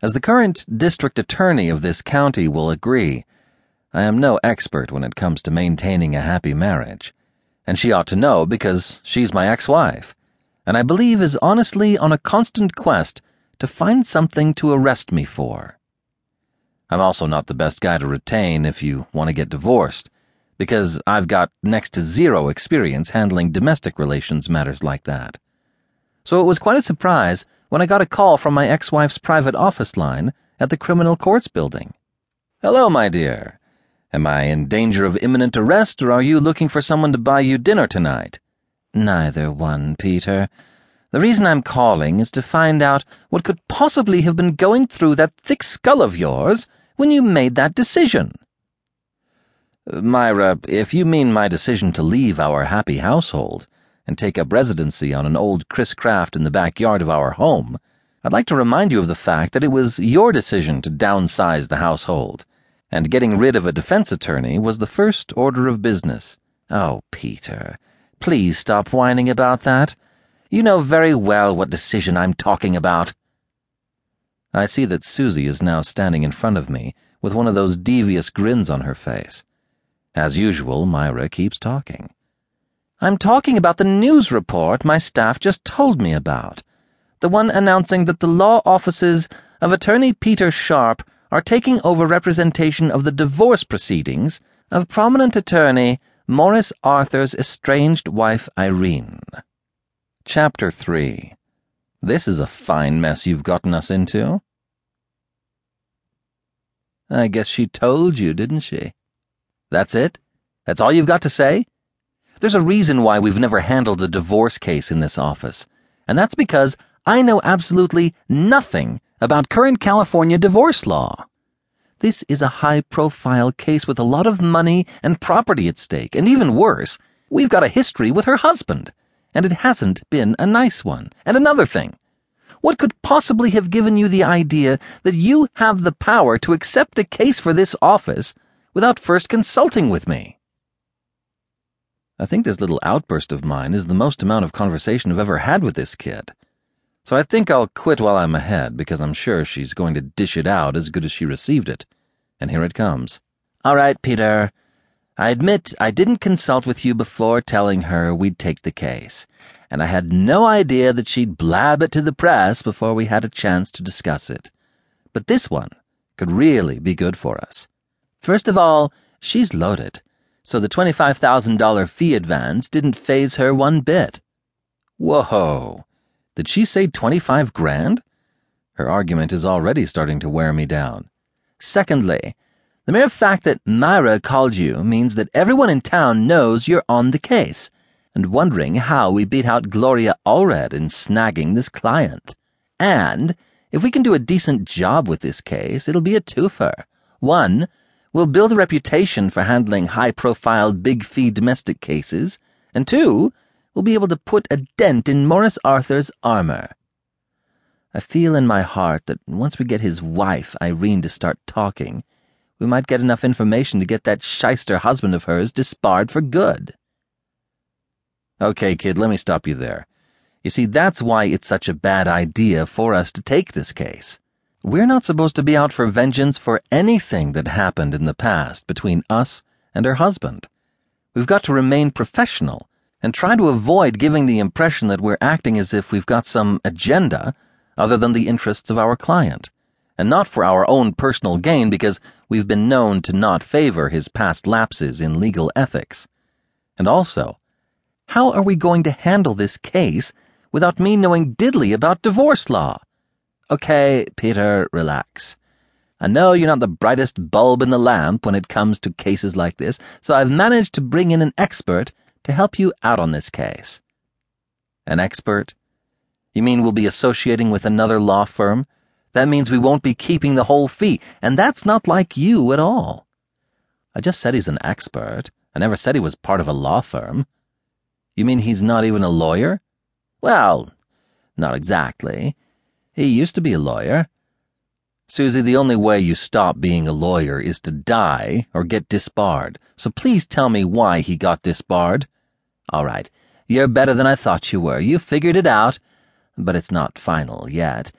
As the current district attorney of this county will agree, I am no expert when it comes to maintaining a happy marriage. And she ought to know because she's my ex wife, and I believe is honestly on a constant quest to find something to arrest me for. I'm also not the best guy to retain if you want to get divorced, because I've got next to zero experience handling domestic relations matters like that. So it was quite a surprise when I got a call from my ex wife's private office line at the Criminal Courts Building. Hello, my dear. Am I in danger of imminent arrest, or are you looking for someone to buy you dinner tonight? Neither one, Peter. The reason I'm calling is to find out what could possibly have been going through that thick skull of yours when you made that decision. Uh, Myra, if you mean my decision to leave our happy household, and take up residency on an old Chris Craft in the backyard of our home, I'd like to remind you of the fact that it was your decision to downsize the household, and getting rid of a defense attorney was the first order of business. Oh, Peter, please stop whining about that. You know very well what decision I'm talking about. I see that Suzi is now standing in front of me with one of those devious grins on her face. As usual, Myra keeps talking. I'm talking about the news report my staff just told me about. The one announcing that the law offices of attorney Peter Sharp are taking over representation of the divorce proceedings of prominent attorney Morris Arthur's estranged wife Irene. Chapter 3 This is a fine mess you've gotten us into. I guess she told you, didn't she? That's it? That's all you've got to say? There's a reason why we've never handled a divorce case in this office, and that's because I know absolutely nothing about current California divorce law. This is a high profile case with a lot of money and property at stake, and even worse, we've got a history with her husband, and it hasn't been a nice one. And another thing, what could possibly have given you the idea that you have the power to accept a case for this office without first consulting with me? I think this little outburst of mine is the most amount of conversation I've ever had with this kid. So I think I'll quit while I'm ahead because I'm sure she's going to dish it out as good as she received it. And here it comes. All right, Peter. I admit I didn't consult with you before telling her we'd take the case, and I had no idea that she'd blab it to the press before we had a chance to discuss it. But this one could really be good for us. First of all, she's loaded so the $25,000 fee advance didn't faze her one bit. Whoa! Did she say 25 grand? Her argument is already starting to wear me down. Secondly, the mere fact that Myra called you means that everyone in town knows you're on the case and wondering how we beat out Gloria Allred in snagging this client. And if we can do a decent job with this case, it'll be a twofer. One, We'll build a reputation for handling high profile, big fee domestic cases, and two, we'll be able to put a dent in Morris Arthur's armor. I feel in my heart that once we get his wife, Irene, to start talking, we might get enough information to get that shyster husband of hers disbarred for good. Okay, kid, let me stop you there. You see, that's why it's such a bad idea for us to take this case. We're not supposed to be out for vengeance for anything that happened in the past between us and her husband. We've got to remain professional and try to avoid giving the impression that we're acting as if we've got some agenda other than the interests of our client, and not for our own personal gain because we've been known to not favor his past lapses in legal ethics. And also, how are we going to handle this case without me knowing diddly about divorce law? Okay, Peter, relax. I know you're not the brightest bulb in the lamp when it comes to cases like this, so I've managed to bring in an expert to help you out on this case. An expert? You mean we'll be associating with another law firm? That means we won't be keeping the whole fee, and that's not like you at all. I just said he's an expert. I never said he was part of a law firm. You mean he's not even a lawyer? Well, not exactly. He used to be a lawyer. Suzi, the only way you stop being a lawyer is to die or get disbarred. So please tell me why he got disbarred. All right. You're better than I thought you were. You figured it out. But it's not final yet.